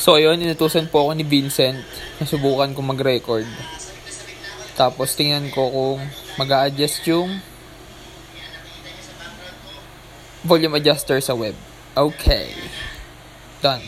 So, ayun, inutusan po ako ni Vincent. na subukan ko mag-record. Tapos, tingnan ko kung mag adjust yung volume adjuster sa web. Okay. Done.